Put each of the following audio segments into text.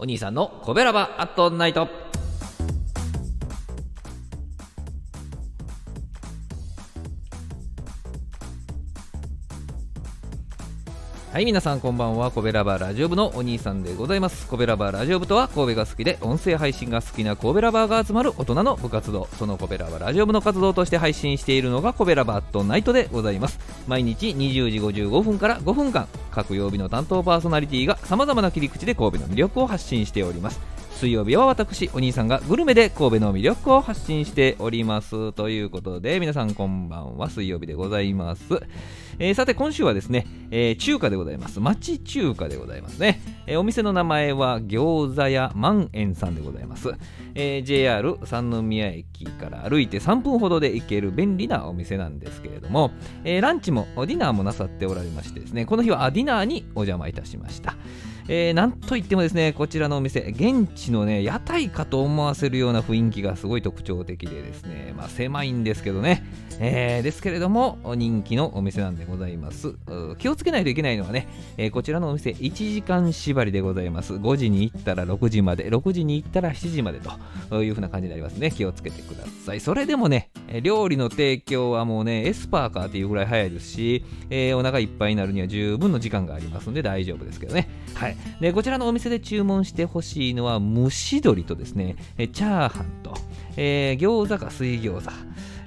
お兄さんのコベラバアットナイト。はい皆さんこんばんは。コベラバーラジオ部のお兄さんでございます。コベラバーラジオ部とは神戸が好きで音声配信が好きなコベラバーが集まる大人の部活動。そのコベラバーラジオ部の活動として配信しているのがコベラバーアットナイトでございます。毎日20時55分から5分間各曜日の担当パーソナリティがさまざまな切り口で神戸の魅力を発信しております。水曜日は私お兄さんがグルメで神戸の魅力を発信しております。ということで皆さんこんばんは。水曜日でございます。えー、さて今週はですね、えー、中華でございます。町中華でございますね、えー、お店の名前は餃子屋万円さんでございます、え JR 三宮駅から歩いて3分ほどで行ける便利なお店なんですけれども、えランチもディナーもなさっておられましてですねこの日はディナーにお邪魔いたしました。えー、なんといってもですね、こちらのお店、現地のね、屋台かと思わせるような雰囲気がすごい特徴的でですね、まあ、狭いんですけどね、えー、ですけれども、人気のお店なんでございます。気をつけないといけないのはね、えー、こちらのお店、1時間縛りでございます。5時に行ったら6時まで、6時に行ったら7時までというふうな感じになりますね。気をつけてください。それでもね、料理の提供はもうね、エスパーかっていうぐらい早いですし、えー、お腹いっぱいになるには十分の時間がありますので大丈夫ですけどね。はい。でこちらのお店で注文してほしいのは蒸し鶏とですねチャーハンと、えー、餃子か水餃子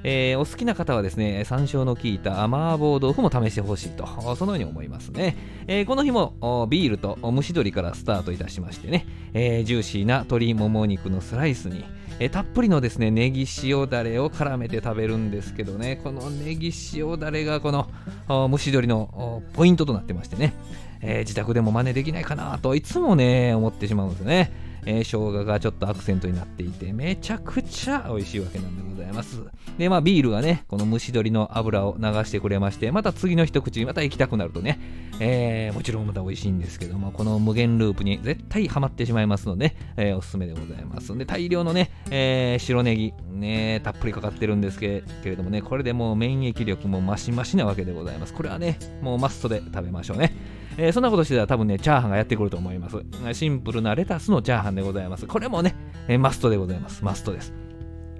えー、お好きな方はですね、山椒の効いた麻婆豆腐も試してほしいと、そのように思いますね。えー、この日もビールと蒸し鶏からスタートいたしましてね、えー、ジューシーな鶏もも肉のスライスに、えたっぷりのですね、ネギ塩だれを絡めて食べるんですけどね、このネギ塩だれがこの蒸し鶏のポイントとなってましてね、え、自宅でも真似できないかなといつもね、思ってしまうんですね。えー、生姜がちょっとアクセントになっていて、めちゃくちゃ美味しいわけなんでございます。で、まあ、ビールがね、この蒸し鶏の油を流してくれまして、また次の一口にまた行きたくなるとね、えー、もちろんまた美味しいんですけども、この無限ループに絶対ハマってしまいますので、えー、おすすめでございます。で、大量のね、えー、白ネギ、ね、たっぷりかかってるんですけれどもね、これでもう免疫力もマシマシなわけでございます。これはね、もうマストで食べましょうね。えー、そんなことしてたら多分ね、チャーハンがやってくると思います。シンプルなレタスのチャーハンでございます。これもね、えー、マストでございます。マストです。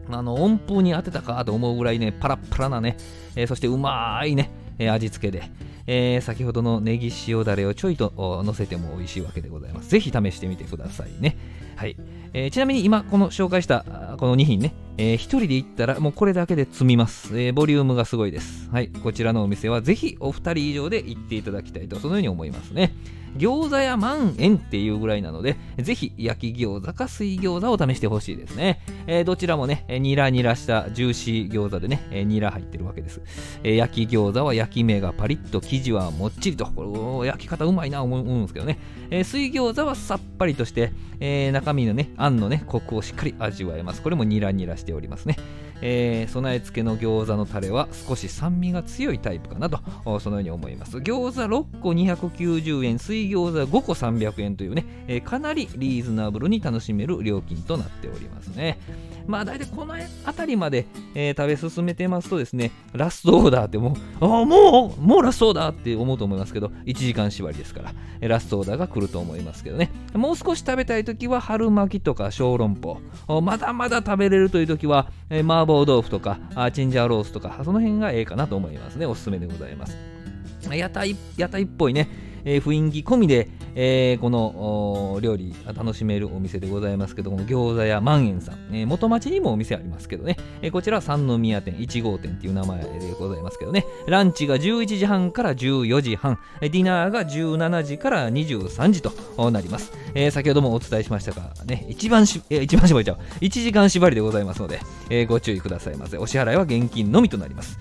あの、温風に当てたかと思うぐらいね、パラッパラなね、えー、そしてうまいね、え味付けで、えー、先ほどのネギ塩だれをちょいと乗せても美味しいわけでございます。ぜひ試してみてくださいね。はい。えー、ちなみに今、この紹介したこの2品ね、えー、1人で行ったらもうこれだけで積みます、えー、ボリュームがすごいです。はい。こちらのお店はぜひお二人以上で行っていただきたいと、そのように思いますね。餃子屋万円っていうぐらいなので、ぜひ焼き餃子か水餃子を試してほしいですね。えー、どちらもね、ニラニラしたジューシー餃子でね、えー、ニラ入ってるわけです。えー、焼き餃子は焼き目がパリッと、生地はもっちりと、これ焼き方うまいな思うんですけどね。え、水餃子はさっぱりとして、え、中身のね、あんのね、コクをしっかり味わえます。これもニラニラしておりますね。えー、備え付けの餃子のタレは少し酸味が強いタイプかなとそのように思います。餃子6個290円水餃子5個300円というね、えー、かなりリーズナブルに楽しめる料金となっておりますね。まあ大体この辺りまで、えー、食べ進めてますとですねラストオーダーってもうあもうもうラストオーダーって思うと思いますけど1時間縛りですから、ラストオーダーが来ると思いますけどね。もう少し食べたい時は春巻きとか小籠包。まだまだ食べれるという時は、えー、麻婆豆腐とかあチンジャーロースとかその辺がええかなと思いますね。おすすめでございます。屋台屋台っぽいね。えー、雰囲気込みで、えー、この料理楽しめるお店でございますけども餃子屋万円さん、えー、元町にもお店ありますけどね、えー、こちらは三宮店1号店っていう名前でございますけどね。ランチが11時半から14時半。ディナーが17時から23時となります、えー、先ほどもお伝えしましたがね一番し、えー、一番縛りちゃう。1時間縛りでございますので、えー、ご注意くださいませ。お支払いは現金のみとなります。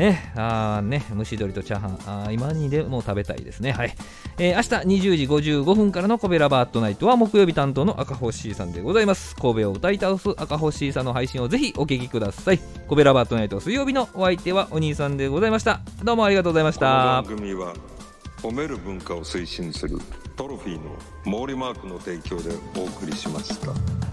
ね、あね、蒸し鶏とチャーハン、あ今にでも食べたいですね。はい。えー、明日20時55分からのコベラバートナイトは木曜日担当の赤星さんでございます。神戸を歌い倒す赤星さんの配信をぜひお聞きください。コベラバートナイト水曜日のお相手はお兄さんでございました。どうもありがとうございました。この番組は褒める文化を推進するトロフィーの毛利マークの提供でお送りしました。